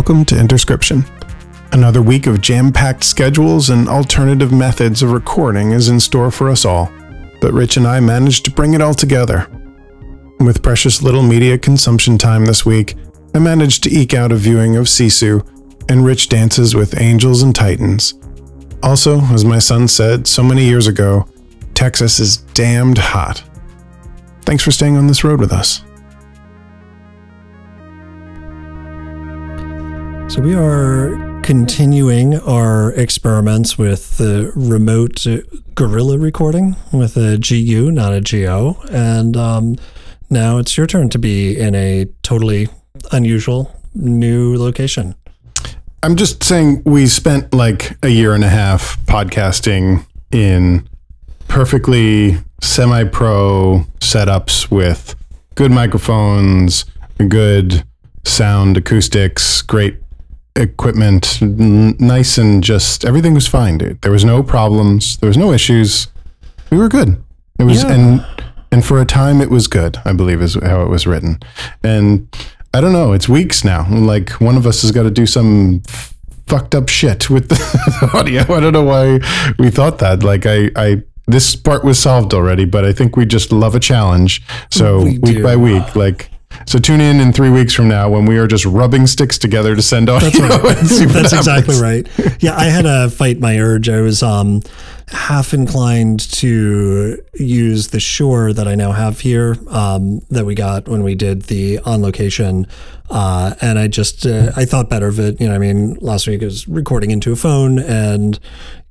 Welcome to Interscription. Another week of jam packed schedules and alternative methods of recording is in store for us all, but Rich and I managed to bring it all together. With precious little media consumption time this week, I managed to eke out a viewing of Sisu and Rich dances with angels and titans. Also, as my son said so many years ago, Texas is damned hot. Thanks for staying on this road with us. So we are continuing our experiments with the remote guerrilla recording with a GU, not a GO, and um, now it's your turn to be in a totally unusual new location. I'm just saying we spent like a year and a half podcasting in perfectly semi pro setups with good microphones, good sound acoustics, great equipment, n- nice and just everything was fine, dude. There was no problems, there was no issues. We were good. It was Yeah. and and for a time it was good, I believe is how it was written. And I don't know, it's weeks now. Like one of us has got to do some f- fucked up shit with the audio. I don't know why we thought that. Like I I this part was solved already, but I think we just love a challenge. So We week do. by week, like so tune in in three weeks from now when we are just rubbing sticks together to send audio. and see what That's exactly right. Yeah, I had to fight my urge. I was um, half inclined to use the Shure that I now have here um, that we got when we did the on location. Uh, and I just uh, I thought better of it. You know, I mean, last week I was recording into a phone, and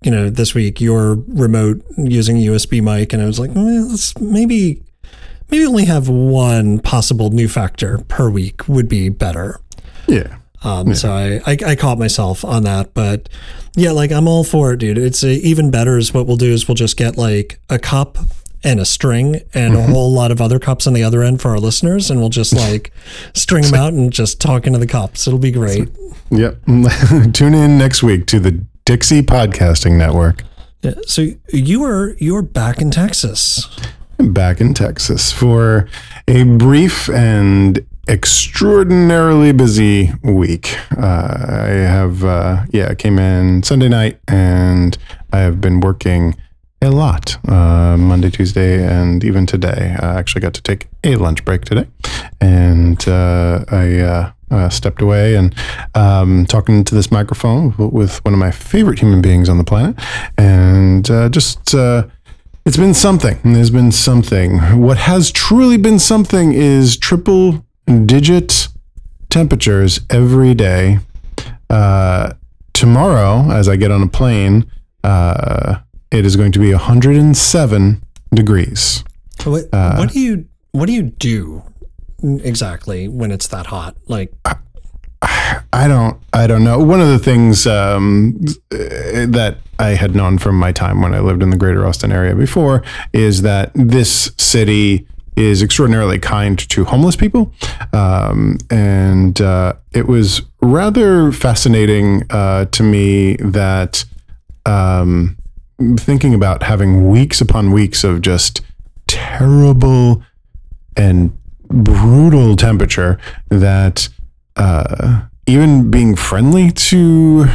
you know, this week you're remote using USB mic, and I was like, eh, let's maybe maybe only have one possible new factor per week would be better. Yeah. Um, So I, I I caught myself on that, but yeah, like I'm all for it, dude. It's uh even better is what we'll do is we'll just get like a cup and a string and a whole lot of other cups on the other end for our listeners, and we'll just like string them out and just talk into the cups. It'll be great. Yep. Tune in next week to the Dixie Podcasting Network. Yeah. So you were you were back in Texas. Back in Texas for a brief and extraordinarily busy week. Uh, I have, uh, yeah, I came in Sunday night and I have been working a lot uh, Monday, Tuesday, and even today. I actually got to take a lunch break today, and uh, I. Uh, uh, stepped away and um, talking to this microphone with one of my favorite human beings on the planet, and just it's been something. There's been something. What has truly been something is triple digit temperatures every day. Uh, tomorrow, as I get on a plane, uh, it is going to be 107 degrees. What, what do you what do you do exactly when it's that hot? Like I don't. I don't know. One of the things um, that I had known from my time when I lived in the Greater Austin area before is that this city is extraordinarily kind to homeless people, um, and uh, it was rather fascinating uh, to me that um, thinking about having weeks upon weeks of just terrible and brutal temperature that uh, even being friendly to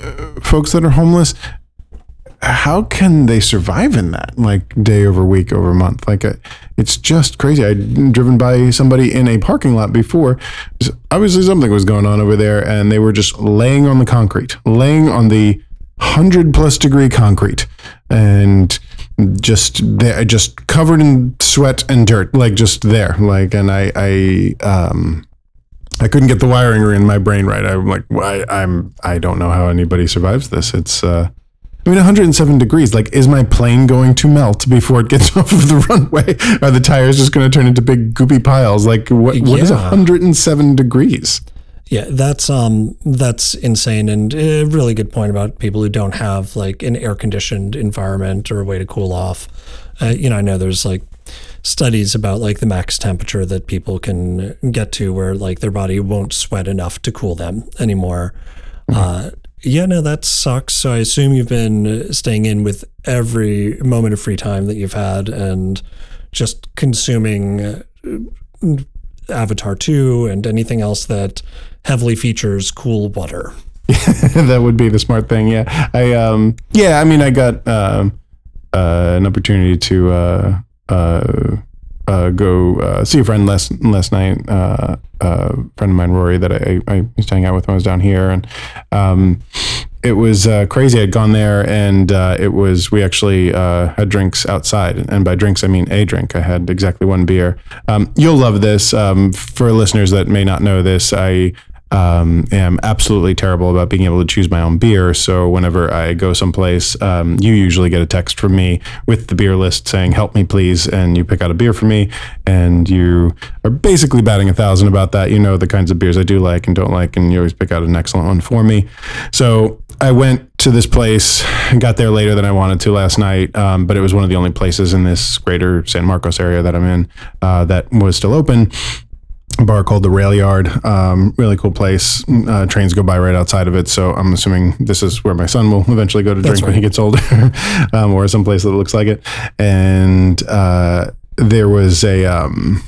uh, folks that are homeless, how can they survive in that? Like day over week over month? Like uh, it's just crazy. I'd driven by somebody in a parking lot before. Obviously, something was going on over there, and they were just laying on the concrete, laying on the hundred plus degree concrete, and just they just covered in sweat and dirt, like just there. Like, and I, I, um, I couldn't get the wiring in my brain right. I'm like, why? I'm, I don't know how anybody survives this. It's, uh, I mean, 107 degrees. Like, is my plane going to melt before it gets off of the runway? Are the tires just going to turn into big goopy piles? Like, what? What is Yeah. 107 degrees? Yeah, that's um that's insane and a really good point about people who don't have like an air conditioned environment or a way to cool off. Uh, you know, I know there's like studies about like the max temperature that people can get to where like their body won't sweat enough to cool them anymore. Uh, yeah, no, that sucks. So I assume you've been staying in with every moment of free time that you've had and just consuming uh, Avatar 2 and anything else that heavily features cool water. that would be the smart thing. Yeah. I um yeah, I mean I got um uh, an opportunity to uh uh uh, go uh, see a friend last last night. Uh, a friend of mine, Rory, that I, I used to hang out with when I was down here, and um, it was uh, crazy. I'd gone there, and uh, it was we actually uh, had drinks outside, and by drinks I mean a drink. I had exactly one beer. Um, you'll love this. Um, for listeners that may not know this, I um, am absolutely terrible about being able to choose my own beer. So whenever I go someplace, um, you usually get a text from me with the beer list saying, "Help me, please," and you pick out a beer for me, and you are basically batting a thousand about that. You know the kinds of beers I do like and don't like, and you always pick out an excellent one for me. So I went to this place and got there later than I wanted to last night, um, but it was one of the only places in this greater San Marcos area that I'm in uh, that was still open bar called the Rail Yard. Um, really cool place. Uh, trains go by right outside of it, so I'm assuming this is where my son will eventually go to drink when he gets older, um, or someplace that looks like it. And uh, there was a um,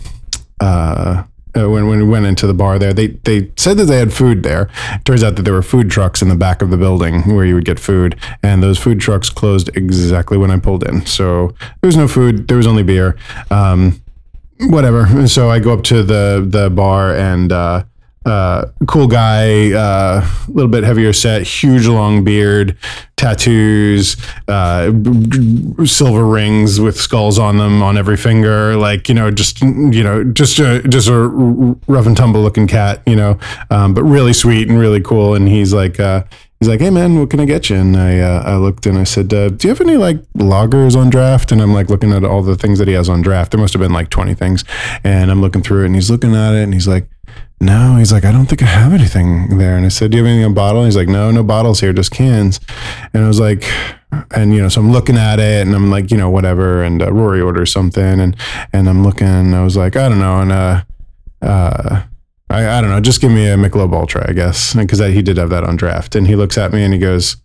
uh, uh, when when we went into the bar there, they they said that they had food there. It turns out that there were food trucks in the back of the building where you would get food, and those food trucks closed exactly when I pulled in. So there was no food. There was only beer. Um, whatever. So I go up to the the bar and uh, uh, cool guy, a uh, little bit heavier set, huge long beard, tattoos, uh, silver rings with skulls on them on every finger, like you know, just you know, just a just a rough and tumble looking cat, you know, um, but really sweet and really cool. And he's like. He's like, "Hey man, what can I get you?" And I uh, I looked and I said, uh, "Do you have any like lagers on draft?" And I'm like looking at all the things that he has on draft. There must have been like 20 things, and I'm looking through it, and he's looking at it, and he's like, "No," he's like, "I don't think I have anything there." And I said, "Do you have anything on bottle?" And he's like, "No, no bottles here, just cans." And I was like. And you know, so I'm looking at it, and I'm like, you know, whatever. And uh, Rory orders something, and and I'm looking, and I was like, I don't know, and uh, uh, I, I don't know. Just give me a Michelob Ultra, I guess, because he did have that on draft. And he looks at me and he goes,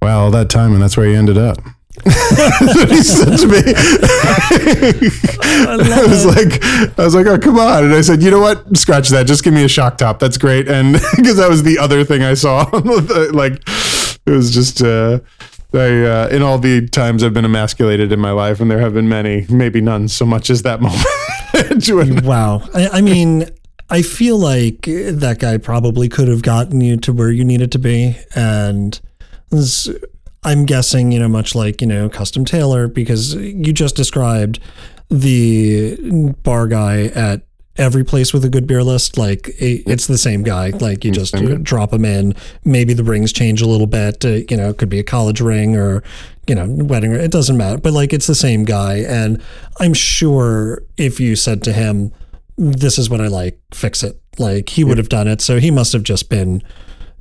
"Well, that time, and that's where he ended up." that's what he said to me. I, I was like, I was like, oh come on, and I said, you know what? Scratch that. Just give me a shock top. That's great. And because that was the other thing I saw, like it was just. Uh, I, uh, in all the times I've been emasculated in my life, and there have been many, maybe none so much as that moment. wow. I, I mean, I feel like that guy probably could have gotten you to where you needed to be. And I'm guessing, you know, much like, you know, Custom Tailor, because you just described the bar guy at every place with a good beer list. Like it's the same guy. Like you just drop him in. Maybe the rings change a little bit. Uh, you know, it could be a college ring or, you know, wedding ring. It doesn't matter. But like it's the same guy. And I'm sure if you said to him, this is what I like, fix it. Like he would have done it. So he must have just been,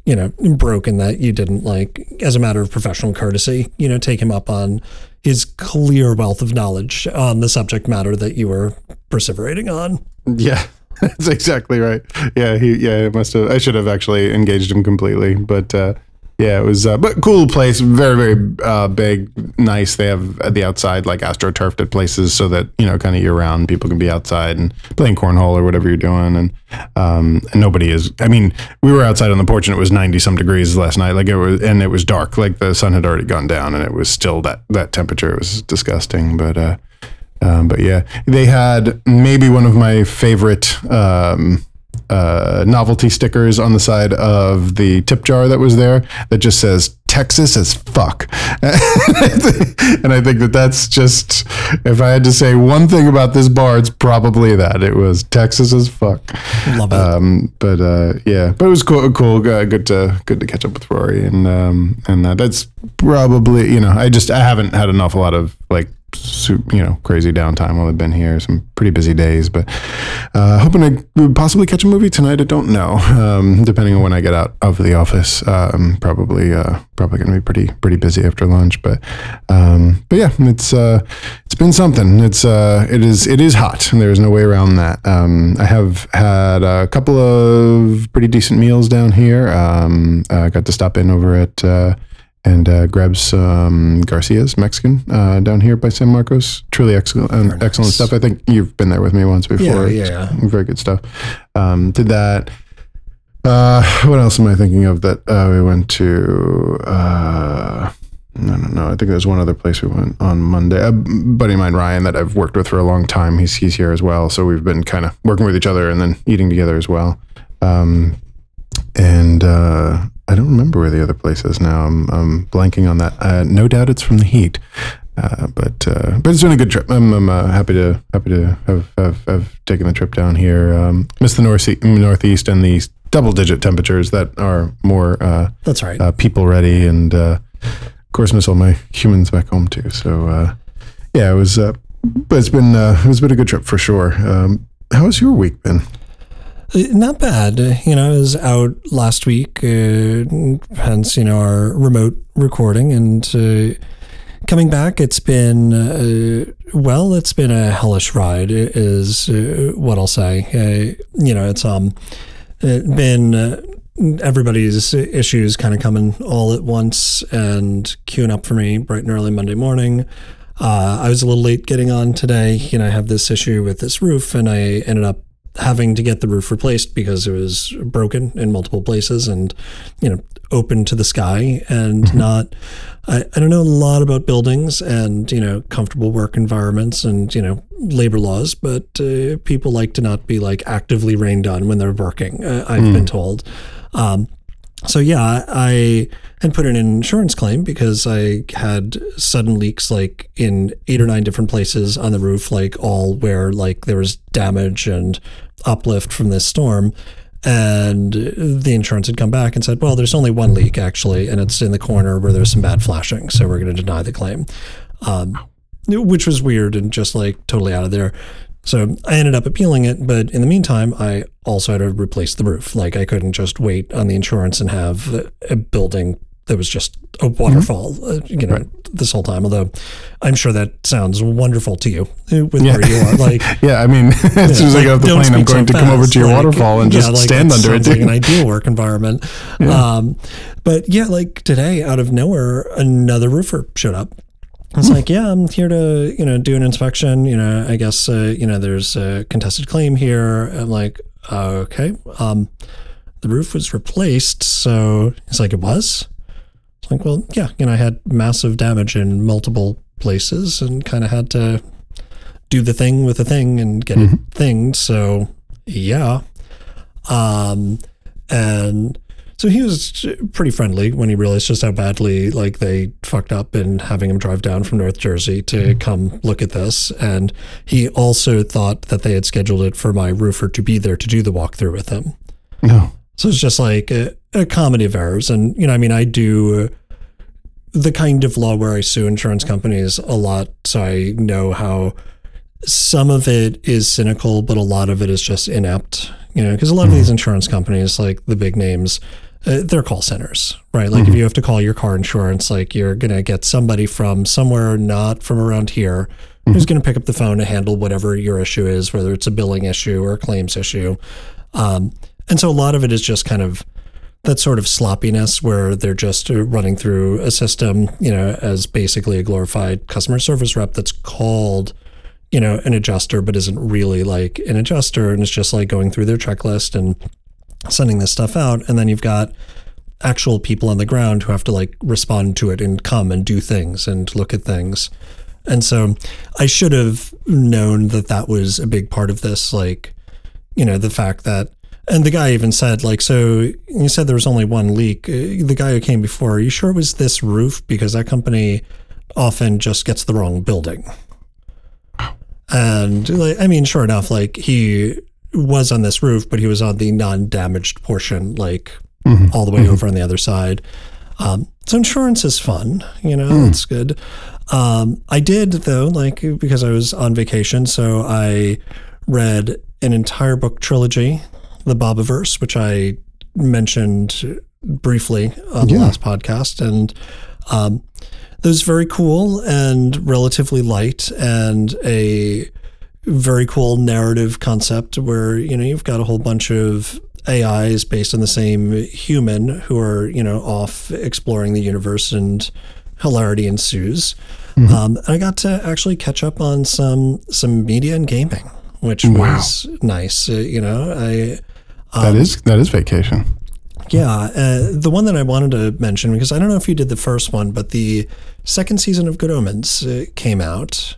you know, broken that you didn't like, as a matter of professional courtesy, you know, take him up on his clear wealth of knowledge on the subject matter that you were perseverating on. Yeah. That's exactly right. Yeah, he yeah, it must have I should have actually engaged him completely, but uh yeah, it was, uh, but cool place, very very uh, big, nice. They have at the outside like astroturfed at places so that you know kind of year round people can be outside and playing cornhole or whatever you're doing, and um, and nobody is. I mean, we were outside on the porch and it was ninety some degrees last night, like it was, and it was dark, like the sun had already gone down, and it was still that that temperature. It was disgusting, but. uh um, but yeah, they had maybe one of my favorite um, uh, novelty stickers on the side of the tip jar that was there that just says Texas as fuck. and I think that that's just, if I had to say one thing about this bar, it's probably that. It was Texas as fuck. Love it. Um, but uh, yeah, but it was cool, cool, uh, good to good to catch up with Rory, and um, and uh, that's probably you know I just I haven't had an awful lot of like you know crazy downtime while I've been here. Some pretty busy days, but uh, hoping to possibly catch a movie tonight. I don't know, um, depending on when I get out of the office. Um, probably uh, probably going to be pretty pretty busy after lunch, but um, but yeah, it's uh, it's been something. It's uh, it is it is hot, and there is no way around that. Um, I have had a couple of pretty decent meals down here. Um, I got to stop in over at. And uh, grab some Garcia's Mexican uh, down here by San Marcos. Truly excellent, um, Very excellent stuff. I think you've been there with me once before. Yeah, It's yeah. very good stuff. Um, did that. Uh, what else am I thinking of that uh, we went to? Uh, no, no, no. I think there's one other place we went on Monday. A buddy of mine, Ryan, that I've worked with for a long time. He's he's here as well. So we've been kind of working with each other and then eating together as well. Um, and uh, I don't remember where the other place is now. I'm, I'm blanking on that. Uh, no doubt it's from the heat. Uh, but uh, but it's been a good trip. I'm, I'm uh, happy to happy to have, have, have taken the trip down here. Um, miss the north northeast and the double digit temperatures that are more uh, That's right. uh, people ready, and uh, of course miss all my humans back home too. So uh, yeah, it was. Uh, but it's been uh, it's been a good trip for sure. Um, how has your week been? Uh, Not bad. You know, I was out last week, uh, hence, you know, our remote recording and uh, coming back. It's been, uh, well, it's been a hellish ride, is uh, what I'll say. Uh, you know, it's um, it been everybody's issues kind of coming all at once and queuing up for me bright and early Monday morning. Uh, I was a little late getting on today. You know, I have this issue with this roof, and I ended up having to get the roof replaced because it was broken in multiple places and, you know, open to the sky and not. I, I don't know a lot about buildings and, you know, comfortable work environments and, you know, labor laws, but uh, people like to not be like actively rained on when they're working, uh, I've been told. Um, so yeah, I had put in an insurance claim because I had sudden leaks like in eight or nine different places on the roof, like all where like there was damage and uplift from this storm. And the insurance had come back and said, well, there's only one leak actually, and it's in the corner where there's some bad flashing. So we're going to deny the claim. Um, which was weird and just like totally out of there. So I ended up appealing it, but in the meantime, I also had to replace the roof. Like I couldn't just wait on the insurance and have a- building that was just a waterfall, uh, you know, this whole time. Although I'm sure that sounds wonderful to you uh, with where you are. Like Yeah, I mean, as soon as I get off the plane, I'm so going to come over to your like, waterfall and yeah, just like, stand under it. like an ideal work environment. Um, but yeah, like today, out of nowhere, another roofer showed up. It's like, yeah, I'm here to, you know, do an inspection. You know, I guess, uh, you know, there's a contested claim here. I'm like, okay, um, the roof was replaced. So it's like, it was? It's like, well, yeah, you know, I had massive damage in multiple places and kind of had to do the thing with the thing and get it thinged. So yeah. Um, and so he was pretty friendly when he realized just how badly like they fucked up in having him drive down from North Jersey to mm-hmm. come look at this. And he also thought that they had scheduled it for my roofer to be there to do the walkthrough with him. No. So it's just like a, a comedy of errors. And, you know, I mean, I do the kind of law where I sue insurance companies a lot. So I know how some of it is cynical, but a lot of it is just inept, you know, because a lot of mm-hmm. these insurance companies, like the big names, uh, they're call centers, right? Like if you have to call your car insurance, like you're going to get somebody from somewhere not from around here who's going to pick up the phone to handle whatever your issue is, whether it's a billing issue or a claims issue. Um, and so a lot of it is just kind of that sort of sloppiness where they're just uh, running through a system, you know, as basically a glorified customer service rep that's called, you know, an adjuster, but isn't really like an adjuster. And it's just like going through their checklist and sending this stuff out. And then you've got actual people on the ground who have to like respond to it and come and do things and look at things. And so I should have known that that was a big part of this. Like, you know, the fact that, and the guy even said, like, so you said there was only one leak. Uh, The guy who came before, are you sure it was this roof? Because that company often just gets the wrong building. And like, I mean, sure enough, like he was on this roof, but he was on the non-damaged portion, like all the way over on the other side. Um, so insurance is fun, you know, it's good. Um, I did though, like because I was on vacation, so I read an entire book trilogy, the Bobiverse, which I mentioned briefly on the last podcast, and um, that was very cool and relatively light and a very cool narrative concept where you know you've got a whole bunch of AIs based on the same human who are, you know, off exploring the universe and hilarity ensues. Um, and I got to actually catch up on some some media and gaming, which was nice. Uh, you know, I that is that is vacation. yeah, uh, the one that I wanted to mention because I don't know if you did the first one, but the second season of Good Omens uh, came out.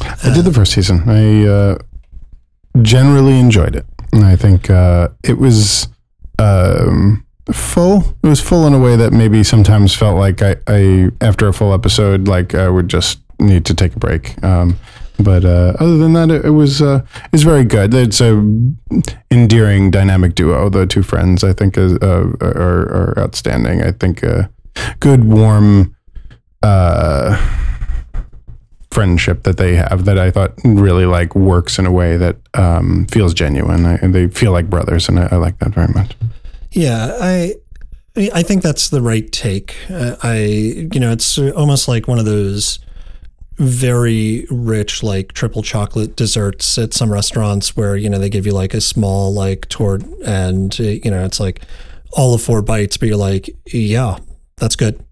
I did the first season. I uh, generally enjoyed it. And I think uh, it was um, full. It was full in a way that maybe sometimes felt like I, I after a full episode, like I would just need to take a break. Um, but uh, other than that, it, it was uh, it's very good. It's a endearing dynamic duo. The two friends, I think, is, uh, are, are outstanding. I think a good, warm. Uh, friendship that they have that I thought really like works in a way that um, feels genuine. I, they feel like brothers, and I, I like that very much. Yeah, I I think that's the right take. Uh, I you know, it's almost like one of those very rich like triple chocolate desserts at some restaurants where you know they give you like a small like torte and uh, you know it's like all of four bites but you're like yeah that's good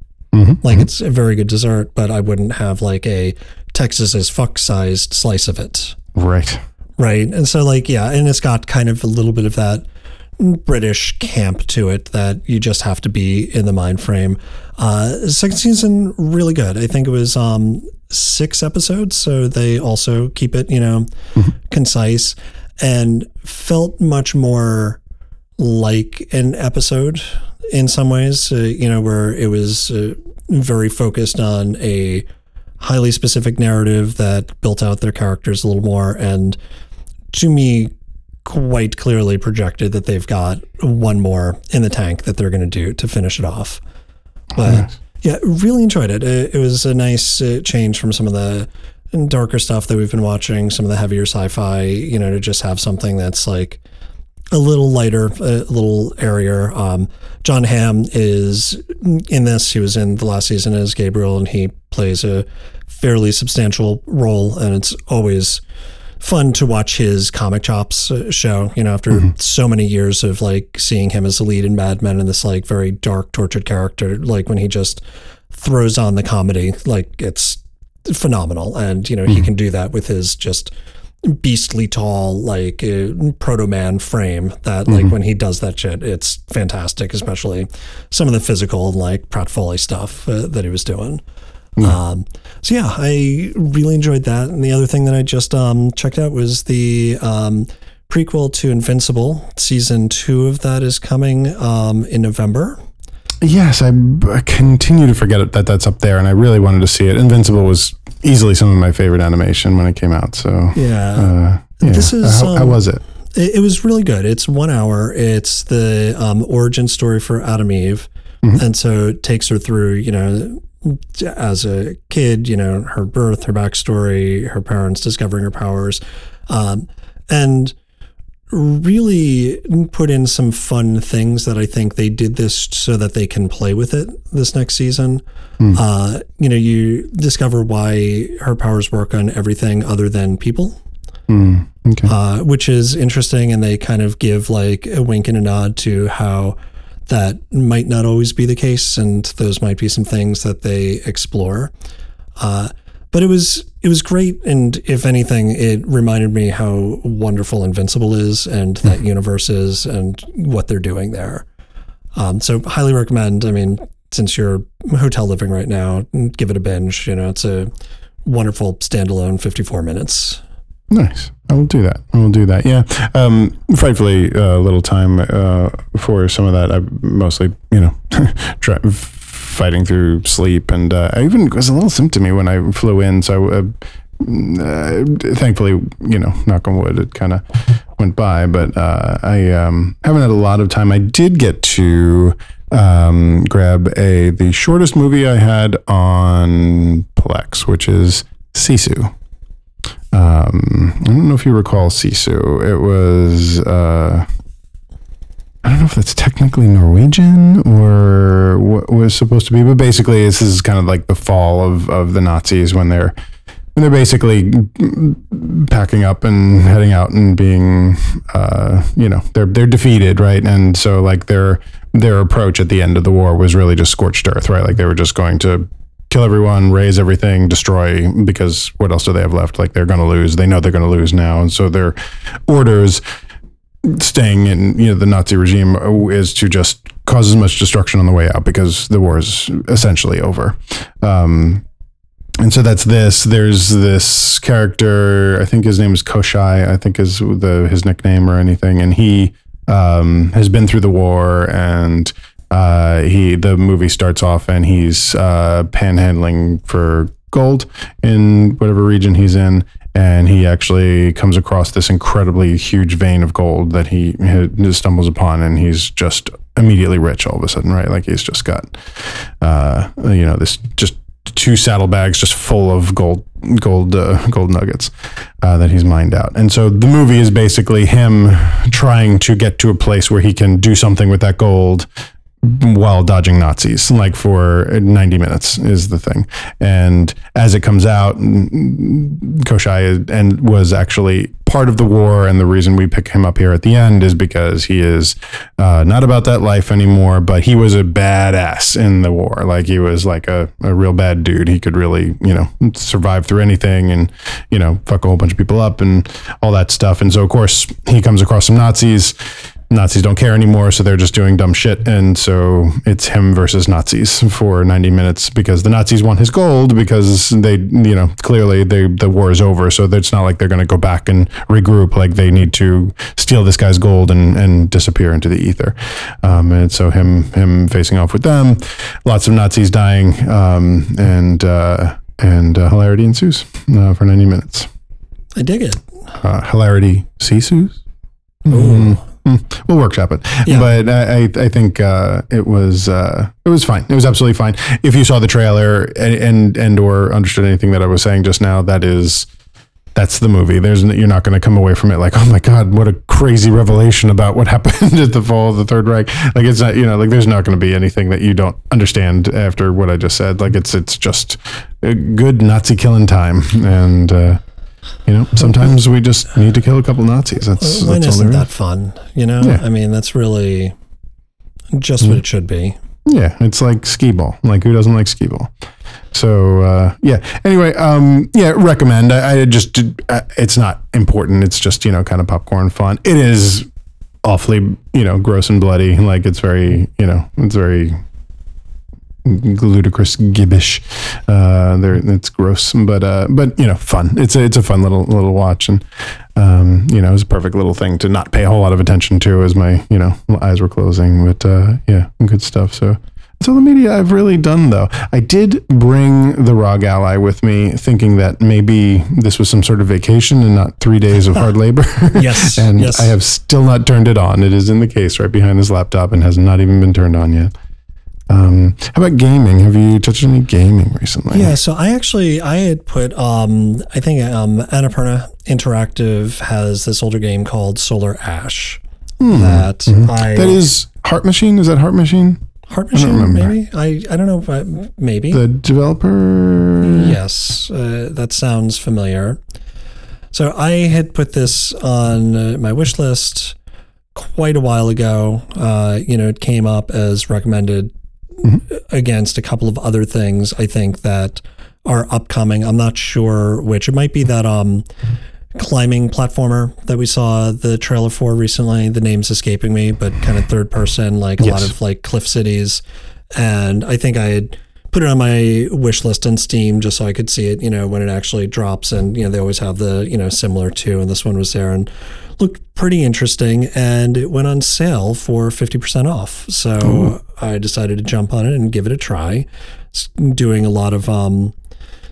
like it's a very good dessert but i wouldn't have like a texas as fuck sized slice of it. Right. right? And so like yeah and it's got kind of a little bit of that british camp to it that you just have to be in the mind frame. Uh second season really good. I think it was um six episodes so they also keep it you know concise and felt much more like an episode in some ways, uh, you know, where it was uh, very focused on a highly specific narrative that built out their characters a little more and to me quite clearly projected that they've got one more in the tank that they're going to do to finish it off. But yeah, really enjoyed it. It, it was a nice uh, change from some of the darker stuff that we've been watching, some of the heavier sci-fi, you know, to just have something that's like a little lighter, a little airier. Um, Jon Hamm is in this. He was in the last season as Gabriel, and he plays a fairly substantial role. And it's always fun to watch his comic chops uh, show. You know, after so many years of like seeing him as the lead in Mad Men and this like very dark, tortured character, like when he just throws on the comedy, like it's phenomenal. And you know, he can do that with his just beastly tall like uh, proto man frame that like when he does that shit it's fantastic especially some of the physical like pratfalli stuff uh, that he was doing. Um, so yeah i really enjoyed that. And the other thing that i just um, checked out was the um, prequel to invincible. Season two of that is coming um, in november Yes, I, I continue to forget it, that that's up there, and I really wanted to see it. Invincible was easily some of my favorite animation when it came out. So yeah uh, yeah. This is, how, how um, was it? It, it was really good. It's one hour. It's the um, origin story for Atom Eve, and so it takes her through, you know, as a kid, you know, her birth, her backstory, her parents discovering her powers, um, and really put in some fun things that I think they did this so that they can play with it this next season. Uh, you know, you discover why her powers work on everything other than people Okay. uh, which is interesting. And they kind of give like a wink and a nod to how that might not always be the case, and those might be some things that they explore. Uh, but it was it was great, and if anything, it reminded me how wonderful Invincible is, and that universe is, and what they're doing there. Um, so highly recommend. I mean, since you're hotel living right now, give it a binge. You know, it's a wonderful standalone 54 minutes. Nice. I will do that. I will do that. Yeah. Um, frightfully uh, little time uh, for some of that. I mostly, you know, try, fighting through sleep, and uh, I even was a little symptomy when I flew in. So, uh, uh, thankfully, you know, knock on wood, it kind of went by. But uh, I um, haven't had a lot of time. I did get to um, grab a the shortest movie I had on Plex, which is Sisu. Um, I don't know if you recall Sisu. It was uh, I don't know if that's technically Norwegian or what was supposed to be, but basically this is kind of like the fall of, of the Nazis when they're And they're basically packing up and heading out and being, uh, you know, they're they're defeated, right? And so like their their approach at the end of the war was really just scorched earth, right? Like they were just going to kill everyone, raze everything, destroy, because what else do they have left? Like they're going to lose. They know they're going to lose now, and so their orders staying in you know the Nazi regime is to just cause as much destruction on the way out because the war is essentially over. Um, and so that's this. There's this character. I think his name is Koschei. I think is the his nickname or anything. And he um, has been through the war, and uh, he the movie starts off, and he's uh, panhandling for gold in whatever region he's in. And he actually comes across this incredibly huge vein of gold that he, stumbles upon, and he's just immediately rich all of a sudden, right? Like he's just got, uh, you know, this just two saddlebags just full of gold gold uh, gold nuggets uh, that he's mined out and so the movie is basically him trying to get to a place where he can do something with that gold while dodging Nazis, like for 90 minutes is the thing. And as it comes out, Koschei and was actually part of the war. And the reason we pick him up here at the end is because he is uh, not about that life anymore, but he was a badass in the war. Like he was like a, a real bad dude. He could really, you know, survive through anything and, you know, fuck a whole bunch of people up and all that stuff. And so, of course, he comes across some Nazis Nazis don't care anymore, so they're just doing dumb shit. And so it's him versus Nazis for 90 minutes because the Nazis want his gold because they, you know, clearly they, the war is over. So it's not like they're going to go back and regroup. Like they need to steal this guy's gold and, and disappear into the ether. Um, and so him, him facing off with them, lots of Nazis dying, um, and, uh, and uh, hilarity ensues uh, for 90 minutes. I dig it. Uh, hilarity ceases. Ooh. Mm, we'll workshop it, Yeah. but I, I think uh, it was uh, it was fine. It was absolutely fine. If you saw the trailer and, and and or understood anything that I was saying just now, that is that's the movie. There's you're not going to come away from it like, oh my god, what a crazy revelation about what happened at the fall of the Third Reich. Like it's not you know like there's not going to be anything that you don't understand after what I just said. Like it's it's just a good Nazi killing time and. Uh, you know, sometimes we just need to kill a couple Nazis. That's, when that's all isn't there that fun? You know, Yeah. I mean, that's really just what it should be. Yeah, it's like skee ball. Like who doesn't like skee ball? So uh, yeah. Anyway, um, yeah, recommend. I, I just did, uh, it's not important. It's just you know kind of popcorn fun. It is awfully you know gross and bloody. Like it's very you know it's very ludicrous gibbish. Uh, there it's gross, but uh, but you know fun. It's a it's a fun little little watch and. Um, you know, it was a perfect little thing to not pay a whole lot of attention to as my, you know, eyes were closing. But uh, yeah, good stuff. So all the media I've really done, though. I did bring the ROG Ally with me, thinking that maybe this was some sort of vacation and not three days of hard labor. Yes, and yes. I have still not turned it on. It is in the case right behind his laptop and has not even been turned on yet. Um, how about gaming? Have you touched any gaming recently? Yeah, so I actually I had put um I think um Annapurna Interactive has this older game called Solar Ash that I That is Heart Machine. Is that Heart Machine? Heart Machine maybe I I don't know but maybe The developer. yes uh, that sounds familiar. So I had put this on uh, my wish list quite a while ago. Uh, you know, it came up as recommended against a couple of other things I think that are upcoming. I'm not sure which. It might be that um climbing platformer that we saw the trailer for recently. The name's escaping me, but kind of third person, like a lot of like cliff cities. And I think I had put it on my wish list on Steam just so I could see it, you know, when it actually drops. And, you know, they always have the, you know, similar to, and this one was there and looked pretty interesting. And it went on sale for 50% off. So I decided to jump on it and give it a try. It's doing a lot of, um,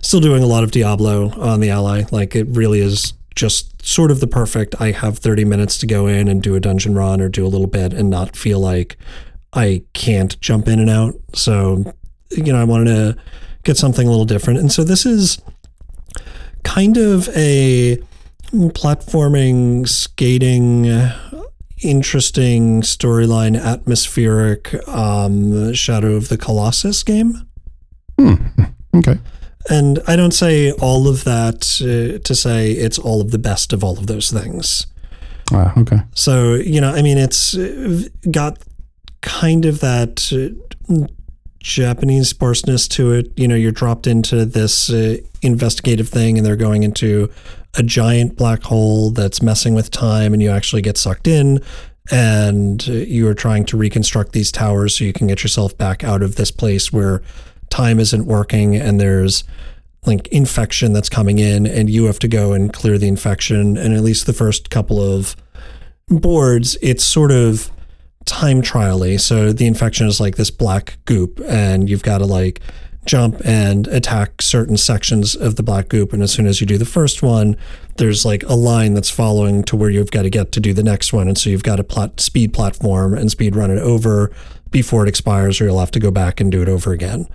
still doing a lot of Diablo on the Ally. Like it really is just sort of the perfect. I have 30 minutes to go in and do a dungeon run or do a little bit and not feel like I can't jump in and out. So, you know, I wanted to get something a little different. And so this is kind of a platforming, skating, interesting storyline, atmospheric um, Shadow of the Colossus game. Okay. and I don't say all of that uh, to say it's all of the best of all of those things. Ah, okay. So, you know, I mean, it's got kind of that uh, Japanese sparseness to it. You know, you're dropped into this uh, investigative thing and they're going into a giant black hole that's messing with time and you actually get sucked in and you are trying to reconstruct these towers so you can get yourself back out of this place where time isn't working and there's like infection that's coming in and you have to go and clear the infection. And at least the first couple of boards it's sort of time trially so the infection is like this black goop and you've got to like jump and attack certain sections of the black goop and as soon as you do the first one there's like a line that's following to where you've got to get to do the next one and so you've got to plat- speed platform and speed run it over before it expires or you'll have to go back and do it over again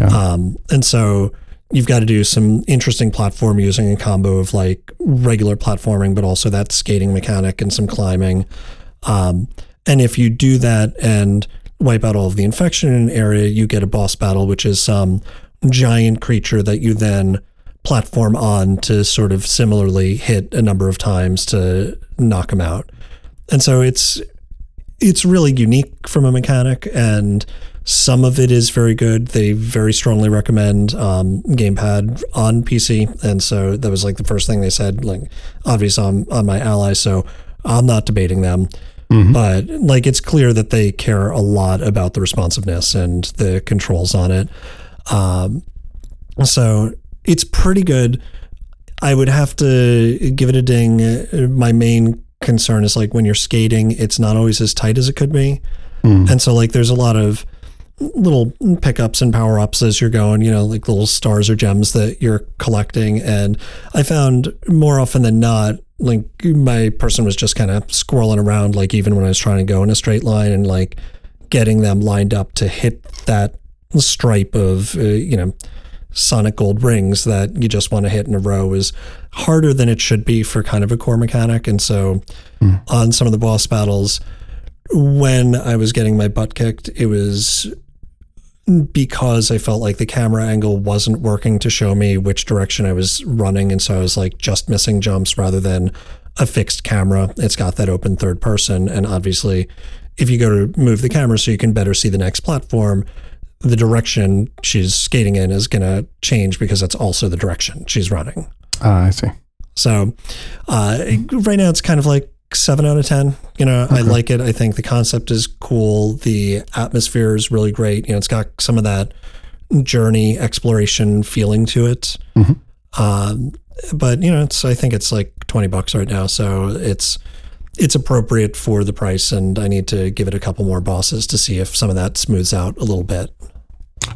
um, and so you've got to do some interesting platform using a combo of like regular platforming, but also that skating mechanic and some climbing. Um, and if you do that and wipe out all of the infection in an area, you get a boss battle, which is some giant creature that you then platform on to sort of similarly hit a number of times to knock him out. And so it's it's really unique from a mechanic and some of it is very good. They very strongly recommend um, gamepad on PC, and so that was like the first thing they said. Like, obviously, I'm on my ally, so I'm not debating them. But like, it's clear that they care a lot about the responsiveness and the controls on it. Um, so it's pretty good. I would have to give it a ding. My main concern is like when you're skating, it's not always as tight as it could be. And so like there's a lot of little pickups and power ups as you're going, you know, like little stars or gems that you're collecting. And I found more often than not, like my person was just kind of squirreling around, like even when I was trying to go in a straight line and like getting them lined up to hit that stripe of, uh, you know, sonic gold rings that you just want to hit in a row is harder than it should be for kind of a core mechanic. And so on some of the boss battles, when I was getting my butt kicked, it was because I felt like the camera angle wasn't working to show me which direction I was running. And so I was like just missing jumps rather than a fixed camera. It's got that open third person. And obviously, if you go to move the camera so you can better see the next platform, the direction she's skating in is going to change because that's also the direction she's running. Ah, I see. So uh, right now it's kind of like seven out of ten. You know, I like it. I think the concept is cool. The atmosphere is really great. You know, it's got some of that journey exploration feeling to it. Um, but you know, it's I think it's like twenty bucks right now, so it's it's appropriate for the price. And I need to give it a couple more bosses to see if some of that smooths out a little bit.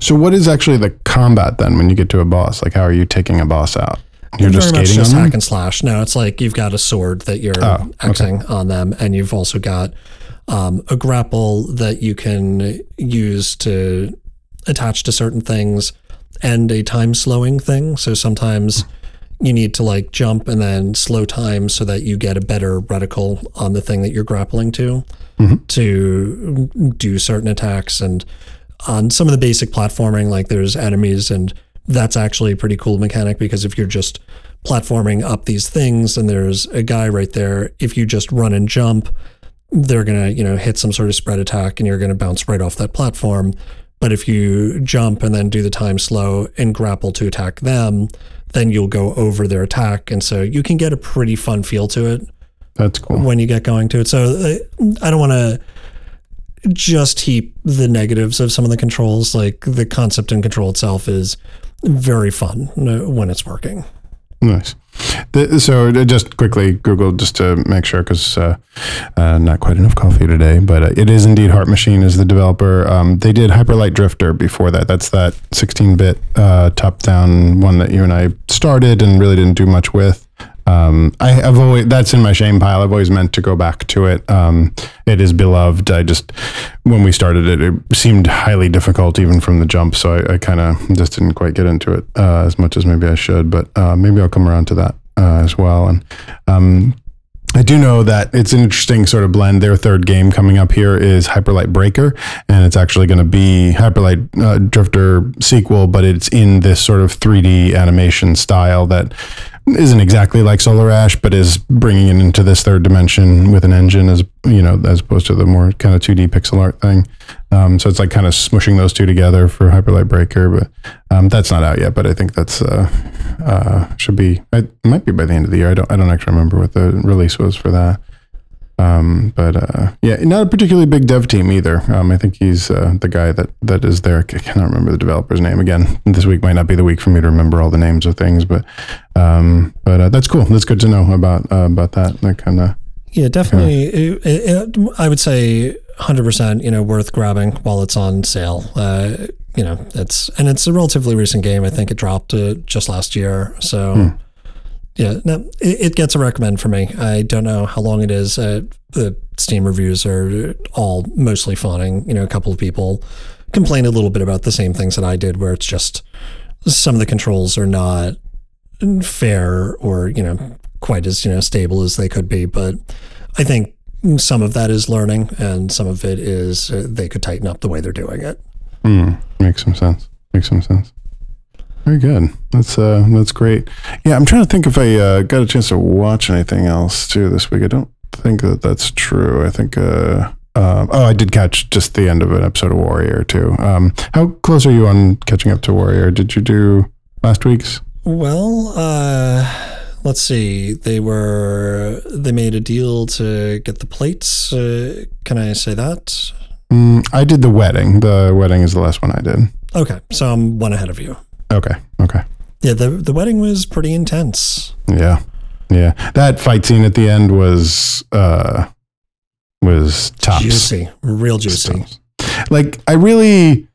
So, what is actually the combat then when you get to a boss? Like, how are you taking a boss out? You're just very much skating just on them? hack and slash. No, it's like you've got a sword that you're Oh, Xing on them, and you've also got um, a grapple that you can use to attach to certain things, and a time slowing thing. So sometimes you need to like jump and then slow time so that you get a better reticle on the thing that you're grappling to to do certain attacks and on some of the basic platforming like there's enemies and that's actually a pretty cool mechanic because if you're just platforming up these things and there's a guy right there if you just run and jump they're going to you know hit some sort of spread attack and you're going to bounce right off that platform but if you jump and then do the time slow and grapple to attack them then you'll go over their attack and so you can get a pretty fun feel to it That's cool. when you get going to it. So uh, I don't want to just heap the negatives of some of the controls. Like the concept and control itself is very fun when it's working. Nice. The, so uh, just quickly Google just to make sure because uh, uh, not quite enough coffee today, but uh, it is indeed Heart Machine is the developer. Um, they did Hyperlight Drifter before that. That's that 16-bit uh, top-down one that you and I started and really didn't do much with. Um, I have always that's in my shame pile. I've always meant to go back to it. Um, it is beloved. I just when we started it, it seemed highly difficult even from the jump. So I, I kind of just didn't quite get into it uh, as much as maybe I should. But uh, maybe I'll come around to that uh, as well. And um, I do know that it's an interesting sort of blend. Their third game coming up here is Hyperlight Breaker, and it's actually going to be Hyperlight uh, Drifter sequel, but it's in this sort of 3D animation style that isn't exactly like Solar Ash, but is bringing it into this third dimension with an engine, as you know, as opposed to the more kind of 2D pixel art thing. Um, so it's like kind of smushing those two together for Hyperlight Breaker, but um, that's not out yet. But I think that's uh, uh, should be. It might be by the end of the year. I don't. I don't actually remember what the release was for that. Um, but uh, yeah, not a particularly big dev team either. Um, I think he's uh, the guy that that is there. I cannot remember the developer's name again. This week might not be the week for me to remember all the names of things, but um, but uh, that's cool. That's good to know about uh, about that. That kind of yeah, definitely. It, it, it, I would say 100%. You know, worth grabbing while it's on sale. Uh, you know, it's and it's a relatively recent game. I think it dropped uh, just last year, so. Hmm yeah, no, it, it, gets a recommend for me. I don't know how long it is. Uh, the Steam reviews are all mostly fawning. You know, a couple of people complain a little bit about the same things that I did, where it's just some of the controls are not fair or you know quite as you know stable as they could be. But I think some of that is learning, and some of it is uh, they could tighten up the way they're doing it. Mm, makes some sense. Makes some sense. Very good. That's uh, that's great. Yeah, I'm trying to think if I uh, got a chance to watch anything else too this week. I don't think that that's true. I think. Uh, uh, oh, I did catch just the end of an episode of Warrior too. Um, how close are you on catching up to Warrior? Did you do last week's? Well, uh, let's see. They were they made a deal to get the plates. Uh, can I say that? Mm, I did the wedding. The wedding is the last one I did. Okay, so I'm one ahead of you. Okay. Okay. Yeah, the the wedding was pretty intense. Yeah. Yeah. That fight scene at the end was uh was tops. Juicy. Real juicy. Like I really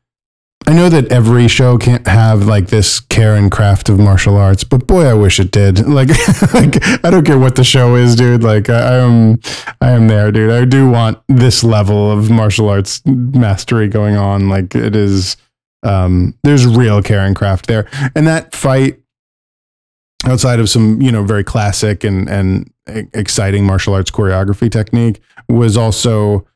I know that every show can't have like this care and craft of martial arts, but boy, I wish it did. Like, like I don't care what the show is, dude. Like, I, I am, I am there, dude. I do want this level of martial arts mastery going on. Like, it is, um, there's real care and craft there, and that fight outside of some you know very classic and and exciting martial arts choreography technique was also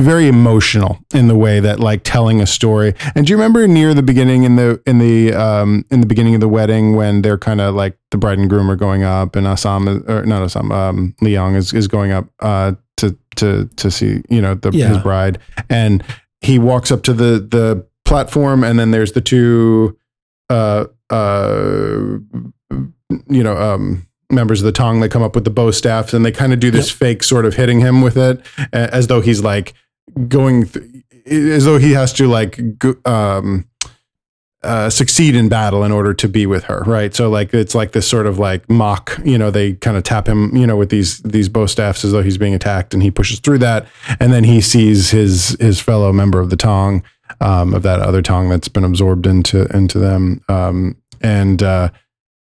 very emotional in the way that like telling a story. And do you remember near the beginning in the in the um in the beginning of the wedding when they're kind of like the bride and groom are going up and Assam or not Assam um Leong is is going up uh to to to see you know the yeah. his bride and he walks up to the the platform, and then there's the two, uh, uh, you know, um, members of the Tong that come up with the bow staffs, and they kind of do this yep. fake sort of hitting him with it, as though he's like going, th- as though he has to like, um, uh, succeed in battle in order to be with her, right? So like it's like this sort of like mock, you know, they kind of tap him, you know, with these these bow staffs as though he's being attacked, and he pushes through that, and then he sees his his fellow member of the Tong um, of that other tongue that's been absorbed into into them. Um, and uh,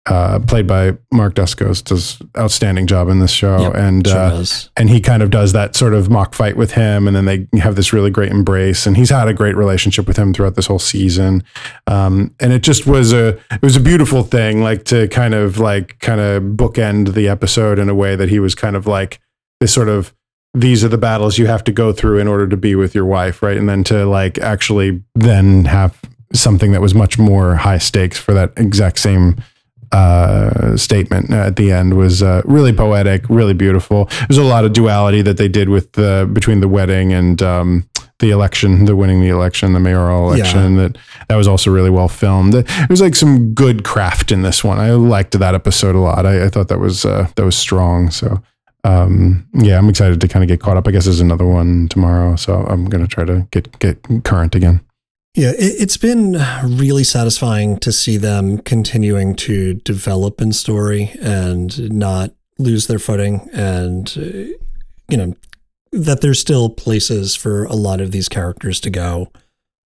uh, played by Mark Dacascos, does outstanding job in this show, yep, and sure uh, and he kind of does that sort of mock fight with him, and then they have this really great embrace, and he's had a great relationship with him throughout this whole season, um, and it just was a it was a beautiful thing, like to kind of like kind of bookend the episode in a way that he was kind of like this sort of these are the battles you have to go through in order to be with your wife, right? And then to like actually then have something that was much more high stakes for that exact same uh, statement at the end was uh, really poetic, really beautiful. There's a lot of duality that they did with the between the wedding and um, the election, the winning the election, the mayoral election. Yeah. That that was also really well filmed. It was like some good craft in this one. I liked that episode a lot. I, I thought that was uh, that was strong. So um, yeah, I'm excited to kind of get caught up. I guess there's another one tomorrow, so I'm going to try to get get current again. Yeah, it, has been really satisfying to see them continuing to develop in story and not lose their footing, and uh, you know that there's still places for a lot of these characters to go.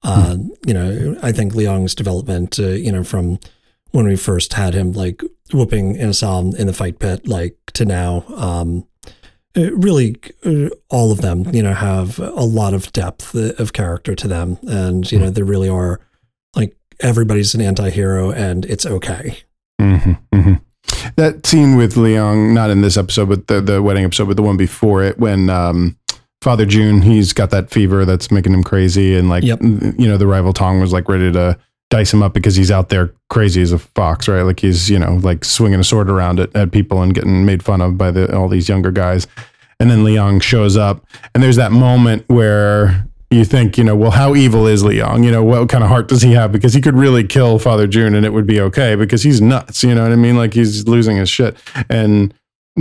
Uh, hmm. You know, I think Leong's development, uh, you know, from when we first had him like whooping Inasam in the fight pit, like to now, um, uh, really uh, all of them, you know, have a lot of depth of character to them. And, you know, they really are like everybody's an anti hero and it's okay. Mm-hmm, mm-hmm. that scene with Leong, not in this episode, but the the wedding episode, but the one before it, when um, Father Jun, he's got that fever that's making him crazy, and like Yep. you know, the rival Tong was like ready to dice him up because he's out there crazy as a fox, right? Like he's you know like swinging a sword around at, at people and getting made fun of by the all these younger guys. And then Leong shows up, and there's that moment where you think, you know, well, how evil is Leong? You know, what kind of heart does he have? Because he could really kill Father Jun and it would be okay because he's nuts. You know what I mean? Like he's losing his shit. And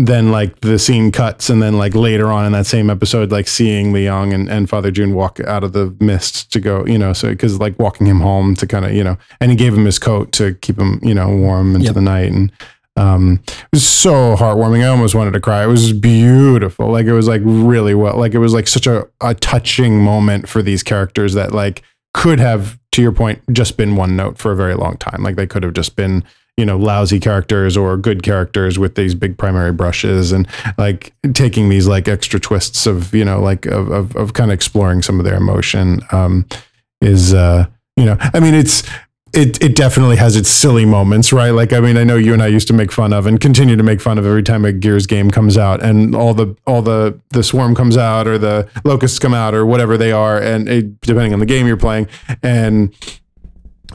then like the scene cuts, and then like later on in that same episode, like seeing Leong and, and Father Jun walk out of the mist to go, you know, so because like walking him home to kind of, you know, and he gave him his coat to keep him, you know, warm into Yep. the night. And um, it was so heartwarming. I almost wanted to cry. It was beautiful. Like it was like really well. Like it was like such a, a touching moment for these characters that like could have, to your point, just been one note for a very long time. Like they could have just been, you know, lousy characters or good characters with these big primary brushes and like taking these like extra twists of, you know, like of of, of kind of exploring some of their emotion um, is uh, you know, I mean it's it it definitely has its silly moments, right? Like I mean, I know you and I used to make fun of and continue to make fun of every time a Gears game comes out and all the all the the swarm comes out or the locusts come out or whatever they are, and it, depending on the game you're playing, and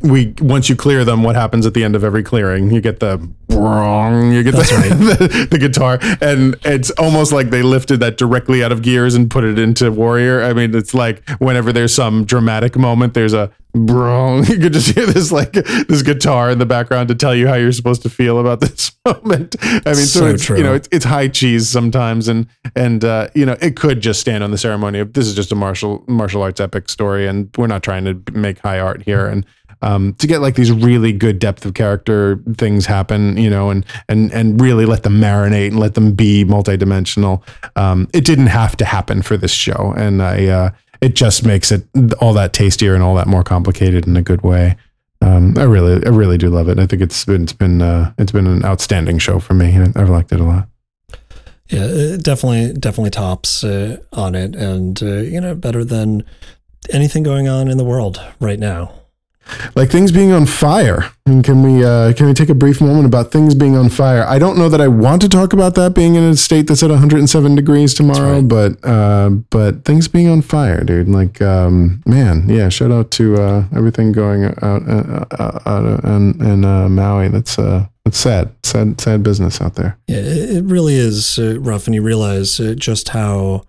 we once you clear them, what happens at the end of every clearing? You get the wrong, you get the, the, the guitar, and it's almost like they lifted that directly out of Gears and put it into Warrior. I mean, it's like whenever there's some dramatic moment, there's a wrong. You could just hear this like this guitar in the background to tell you how you're supposed to feel about this moment. I mean, so, So it's true. you know it's it's high cheese sometimes, and and uh, you know it could just stand on the ceremony of this is just a martial martial arts epic story, and we're not trying to make high art here, and um, to get like these really good depth of character things happen, you know, and and and really let them marinate and let them be multidimensional. Um, it didn't have to happen for this show, and I uh, it just makes it all that tastier and all that more complicated in a good way. Um, I really, I really do love it. I think it's been, it's been, uh, it's been an outstanding show for me. I've liked it a lot. Yeah, definitely, definitely tops uh, on it, and uh, you know, better than anything going on in the world right now. Like things being on fire. Mean, can we, uh, can we take a brief moment about things being on fire? I don't know that I want to talk about that being in a state that's at 107 degrees tomorrow, right. but, uh, but things being on fire, dude. Like, um, man, yeah. Shout out to uh, everything going out, uh, uh, out in, in uh, Maui. That's uh, that's sad, sad, sad business out there. Yeah, it really is uh, rough, and you realize uh, just how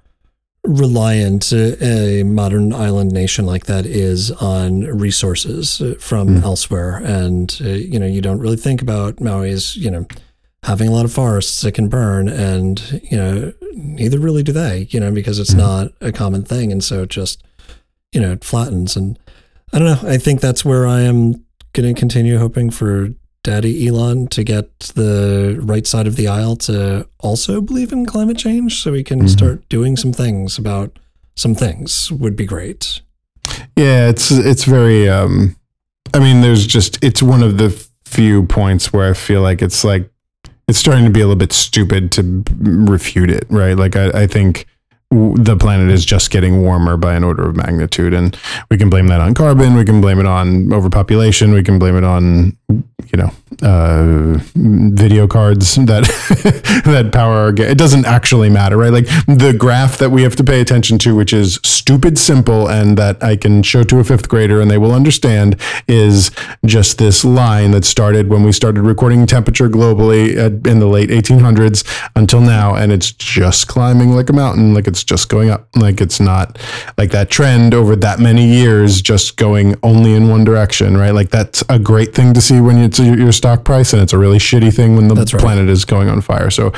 reliant uh, a modern island nation like that is on resources uh, from Mm. elsewhere. And uh, you know, you don't really think about Maui as you know having a lot of forests that can burn, and you know, neither really do they. You know, because it's Mhm. not a common thing, and so it just you know it flattens. And I don't know. I think that's where I am going to continue hoping for Daddy Elon to get the right side of the aisle to also believe in climate change so we can Mhm. start doing some things about some things would be great. Yeah, it's it's very. Um, I mean, there's just it's one of the few points where I feel like it's like it's starting to be a little bit stupid to refute it, right? Like I, I think the planet is just getting warmer by an order of magnitude, and we can blame that on carbon, we can blame it on overpopulation, we can blame it on you know uh, video cards that that power our ga- it doesn't actually matter right? Like the graph that we have to pay attention to which is stupid simple and that i can show to a fifth grader and they will understand is just this line that started when we started recording temperature globally at, in the late 1800s until now and it's just climbing like a mountain like it's just going up like it's not like that trend over that many years just going only in one direction right? Like that's a great thing to see when it's your stock price and it's a really shitty thing when the right. planet is going on fire. So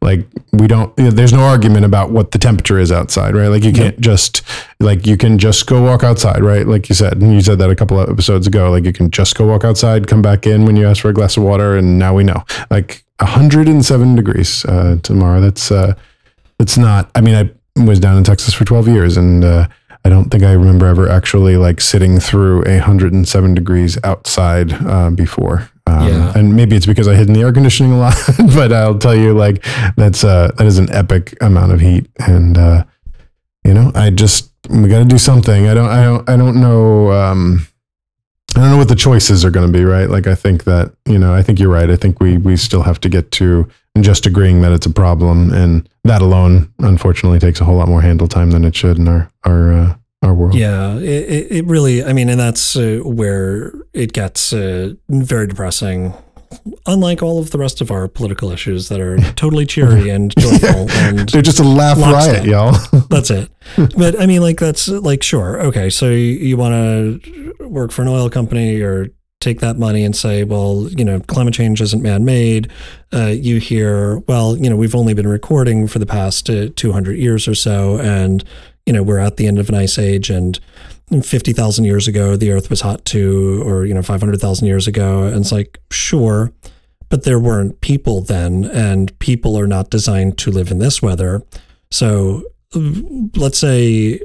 like we don't you know, there's no argument about what the temperature is outside right? Like you can't just like you can just go walk outside right? Like you said and you said that a couple of episodes ago like you can just go walk outside come back in when you ask for a glass of water and now we know. Like 107 degrees uh, tomorrow that's uh it's not i mean i was down in texas for 12 years and uh I don't think I remember ever actually like sitting through a 107 degrees outside uh, before. Um, Yeah. And maybe it's because I hid in the air conditioning a lot, but I'll tell you, like that's uh, that is an epic amount of heat, and uh, you know, I just we got to do something. I don't, I don't, I don't know. Um, I don't know what the choices are going to be, right? Like, I think that, you know, I think you're right. I think we, we still have to get to just agreeing that it's a problem. And that alone, unfortunately, takes a whole lot more handle time than it should in our, our, uh, our world. Yeah, it, it really, I mean, and that's uh, where it gets uh, very depressing. Unlike all of the rest of our political issues that are totally cheery and joyful, and They're just a laugh riot, y'all. that's it. But I mean, like, that's like, sure, okay, so you, you want to work for an oil company or take that money and say, well, you know, climate change isn't man made. Uh, you hear, well, you know, we've only been recording for the past uh, 200 years or so, and, you know, we're at the end of an ice age and 50,000 years ago, the earth was hot too, or, you know, 500,000 years ago. And it's like, sure, but there weren't people then, and people are not designed to live in this weather. So let's say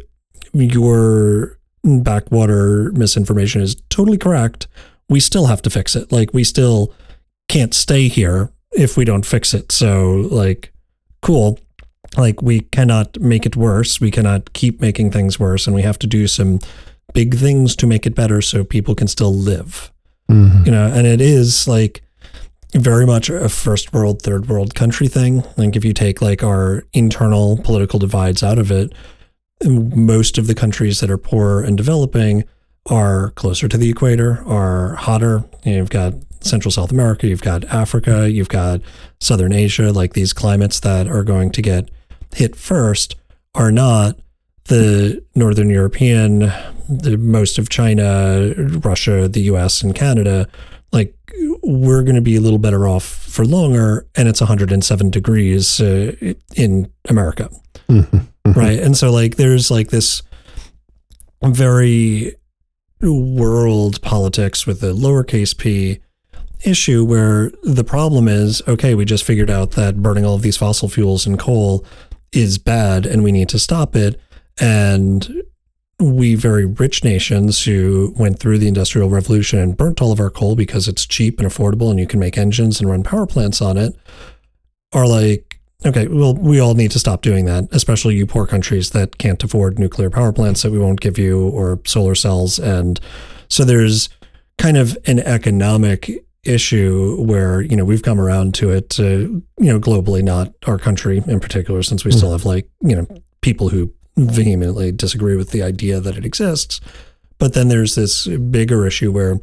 your backwater misinformation is totally correct. We still have to fix it. Like, we still can't stay here if we don't fix it. So, like, cool. Like, we cannot make it worse. We cannot keep making things worse. And we have to do some big things to make it better so people can still live. Mhm. You know, and it is like very much a first world, third world country thing. Like, if you take like our internal political divides out of it, most of the countries that are poor and developing are closer to the equator, are hotter. You've got Central South America, you've got Africa, you've got Southern Asia, like these climates that are going to get hit first are not the Northern European, the most of China, Russia, the US, and Canada. Like, we're going to be a little better off for longer, and it's 107 degrees uh, in America Mhm. right and so like there's like this very world politics with a lowercase p issue where the problem is okay we just figured out that burning all of these fossil fuels and coal is bad and we need to stop it. And we very rich nations who went through the industrial revolution and burnt all of our coal because it's cheap and affordable and you can make engines and run power plants on it are like okay well we all need to stop doing that especially you poor countries that can't afford nuclear power plants that we won't give you or solar cells. And so there's kind of an economic issue where you know we've come around to it uh, you know globally not our country in particular since we still have like you know people who vehemently disagree with the idea that it exists. But then there's this bigger issue where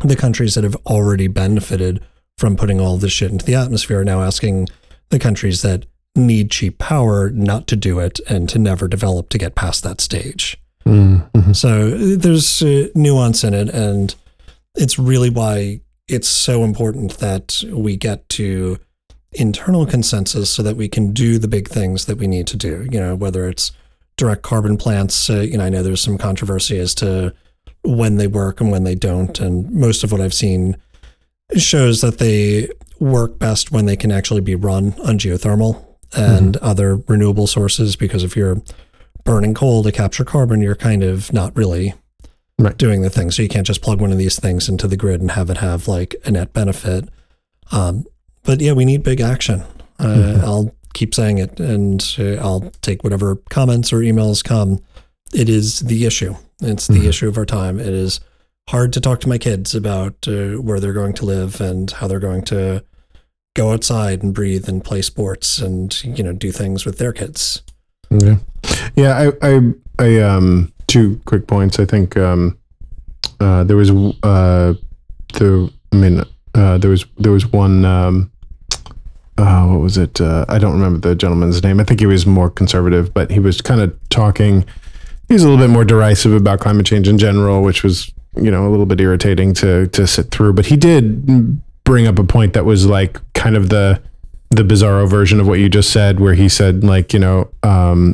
the countries that have already benefited from putting all this shit into the atmosphere are now asking the countries that need cheap power not to do it and to never develop to get past that stage. Mhm. So there's uh, nuance in it, and it's really why it's so important that we get to internal consensus so that we can do the big things that we need to do. You know, whether it's direct carbon plants. Uh, you know, I know there's some controversy as to when they work and when they don't, and most of what I've seen shows that they work best when they can actually be run on geothermal and other renewable sources. Because if you're burning coal to capture carbon, you're kind of not really Right. doing the thing. So you can't just plug one of these things into the grid and have it have like a net benefit. Um, but yeah, we need big action. Uh, I'll keep saying it, and uh, I'll take whatever comments or emails come. It is the issue. It's the Mhm. issue of our time. It is hard to talk to my kids about uh, where they're going to live and how they're going to go outside and breathe and play sports and you know do things with their kids. Yeah, yeah. I, I, I, um, two quick points. I think um, uh, there was uh, the. I mean, uh, there was there was one. Um, uh, what was it? Uh, I don't remember the gentleman's name. I think he was more conservative, but he was kind of talking. He was a little bit more derisive about climate change in general, which was you know a little bit irritating to to sit through. But he did bring up a point that was like kind of the the bizarro version of what you just said, where he said like you know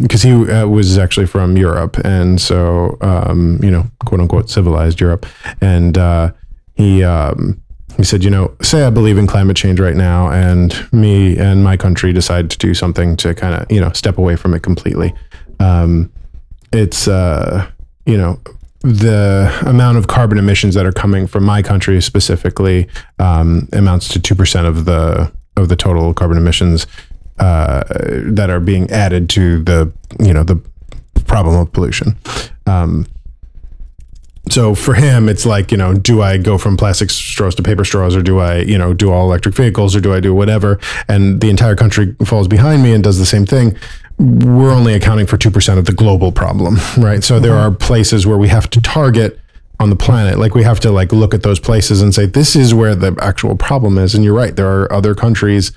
because he uh, was actually from Europe, and so um, you know quote unquote civilized Europe, and uh, he um, he said you know say I believe in climate change right now, and me and my country decide to do something to kind of you know step away from it completely. Um, it's uh, you know the amount of carbon emissions that are coming from my country specifically um, amounts to two percent of the of the total carbon emissions uh, that are being added to the you know the problem of pollution. Um, so for him, it's like, you know, do I go from plastic straws to paper straws or do I, you know, do all electric vehicles or do I do whatever? And the entire country falls behind me and does the same thing. We're only accounting for 2% of the global problem, right? So there are places where we have to target on the planet. Like we have to like look at those places and say, this is where the actual problem is. And you're right. There are other countries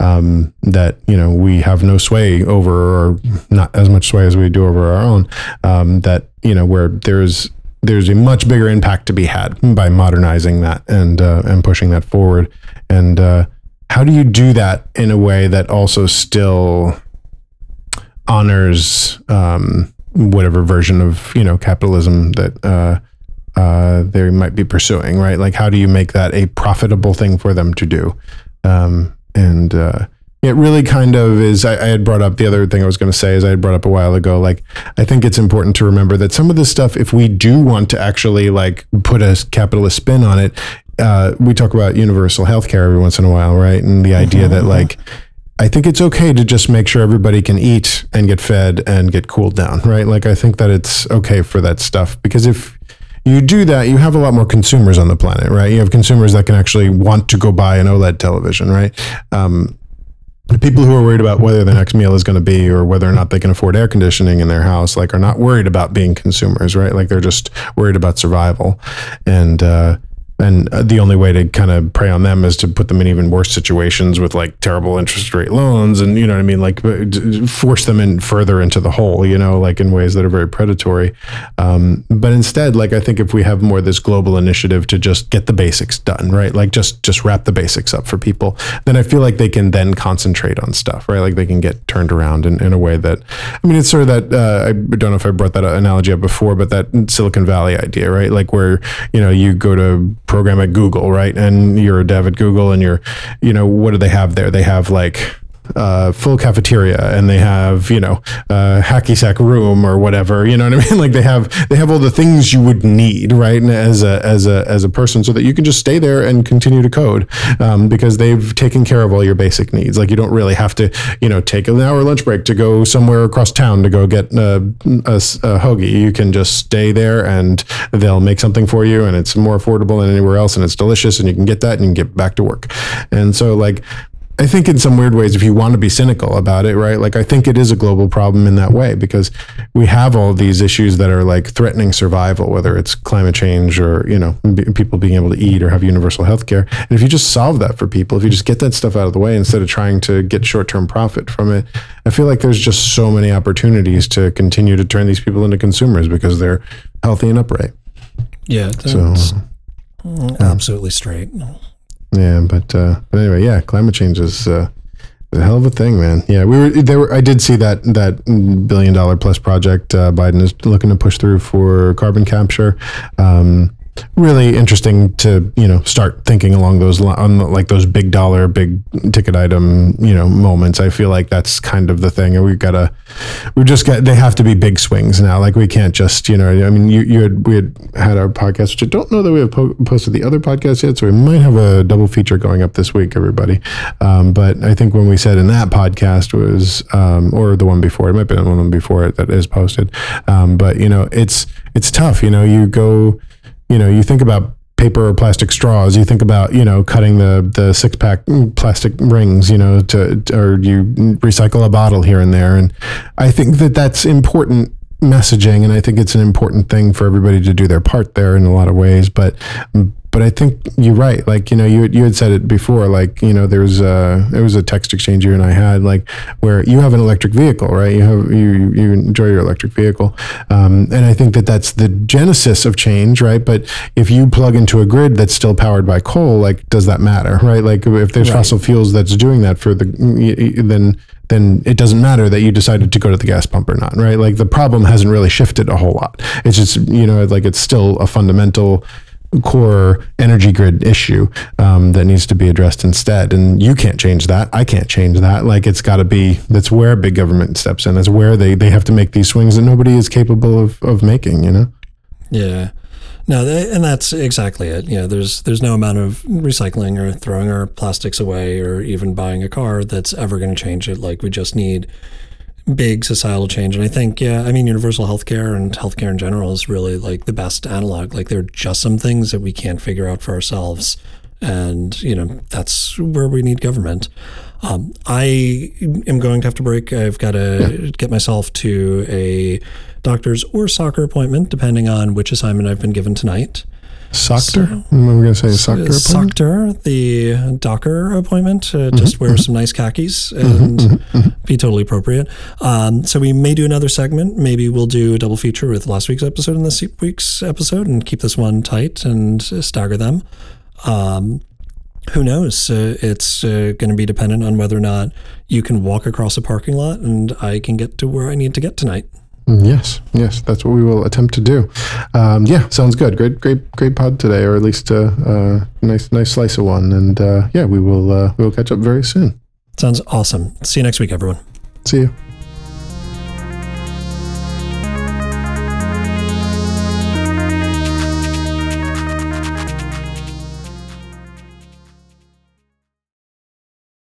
um, that, you know, we have no sway over or not as much sway as we do over our own um, that, you know, where there's, there's a much bigger impact to be had by modernizing that and uh, and pushing that forward. And uh, how do you do that in a way that also still honors um, whatever version of you know capitalism that uh, uh, they might be pursuing? Right? Like, how do you make that a profitable thing for them to do? Um, and uh, it really kind of is. I, I, had brought up the other thing I was going to say is I had brought up a while ago. Like, I think it's important to remember that some of this stuff, if we do want to actually like put a capitalist spin on it, uh, we talk about universal healthcare every once in a while, right? And the idea mm-hmm. that like, I think it's okay to just make sure everybody can eat and get fed and get cooled down, right? Like, I think that it's okay for that stuff because if you do that, you have a lot more consumers on the planet, right? You have consumers that can actually want to go buy an OLED television, right? Um, the people who are worried about whether their next meal is going to be or whether or not they can afford air conditioning in their house like are not worried about being consumers right? Like they're just worried about survival. And uh, and uh, the only way to kind of prey on them is to put them in even worse situations with like terrible interest rate loans and you know what i mean? Like uh, force them in further into the hole you know like in ways that are very predatory. Um, but instead like i think if we have more this global initiative to just get the basics done right? Like just just wrap the basics up for people then i feel like they can then concentrate on stuff right? Like they can get turned around in, in a way that i mean it's sort of that uh, i don't know if i brought that analogy up before but that silicon valley idea right? Like where you know you go to program at Google, right? And you're a dev at Google and you're, you know, what do they have there? They have like uh, full cafeteria and they have you know a hacky sack room or whatever you know what I mean? Like they have they have all the things you would need right as a as a as a person so that you can just stay there and continue to code um, because they've taken care of all your basic needs. Like you don't really have to you know take an hour lunch break to go somewhere across town to go get a, a, a hoagie. You can just stay there and they'll make something for you and it's more affordable than anywhere else and it's delicious and you can get that and you can get back to work. And so like I think in some weird ways, if you want to be cynical about it, right? Like I think it is a global problem in that way because we have all these issues that are like threatening survival, whether it's climate change or you know b- people being able to eat or have universal health care. And if you just solve that for people, if you just get that stuff out of the way instead of trying to get short term profit from it, I feel like there's just so many opportunities to continue to turn these people into consumers because they're healthy and upright. Yeah, so absolutely straight. Yeah, but uh, but anyway, yeah, climate change is uh, a hell of a thing, man. Yeah, we were there. Were, I did see that that billion dollar plus project uh, Biden is looking to push through for carbon capture. Um, really interesting to you know start thinking along those on like those big dollar big ticket item you know moments. I feel like that's kind of the thing. And we've got to we've just got they have to be big swings now. Like we can't just you know i mean you, you had we had had our podcast which i don't know that we have po- posted the other podcast yet so we might have a double feature going up this week everybody. Um, but i think when we said in that podcast was um, or the one before it might be the one before it that is posted. Um, but you know it's it's tough you know you go you know, you think about paper or plastic straws. You think about, you know, cutting the the six pack plastic rings, you know, to, or you recycle a bottle here and there. And I think that that's important messaging, and I think it's an important thing for everybody to do their part there in a lot of ways. But but I think you're right. Like you know, you you had said it before. Like you know, there's a there was a text exchange you and I had like where you have an electric vehicle, right? You have you you enjoy your electric vehicle, um, and I think that that's the genesis of change, right? But if you plug into a grid that's still powered by coal, like does that matter, right? Like if there's right. fossil fuels that's doing that for the then then it doesn't matter that you decided to go to the gas pump or not, right? Like the problem hasn't really shifted a whole lot. It's just you know like it's still a fundamental core energy grid issue um, that needs to be addressed instead. And you can't change that. I can't change that. Like it's got to be. That's where big government steps in. That's where they they have to make these swings that nobody is capable of of making. You know. Yeah. No, and that's exactly it. Know, there's there's no amount of recycling or throwing our plastics away or even buying a car that's ever going to change it. Like we just need big societal change. And I think, yeah, I mean, universal healthcare and healthcare in general is really like the best analog. Like there are just some things that we can't figure out for ourselves. And, you know, that's where we need government. Um, I am going to have to break. I've got to get myself to a doctor's or soccer appointment, depending on which assignment I've been given tonight. Soctor? I'm going to say soctor appointment. Soctor, the Docker appointment. Uh, just wear some nice khakis and be totally appropriate. Um, so we may do another segment. Maybe we'll do a double feature with last week's episode and this week's episode, and keep this one tight and stagger them. Um, who knows? Uh, it's uh, going to be dependent on whether or not you can walk across a parking lot and I can get to where I need to get tonight. Yes, yes, that's what we will attempt to do. Um, yeah, sounds good. Great, great, great pod today, or at least a uh, uh, nice, nice slice of one. And uh, yeah, we will uh, we will catch up very soon. Sounds awesome. See you next week, everyone. See you.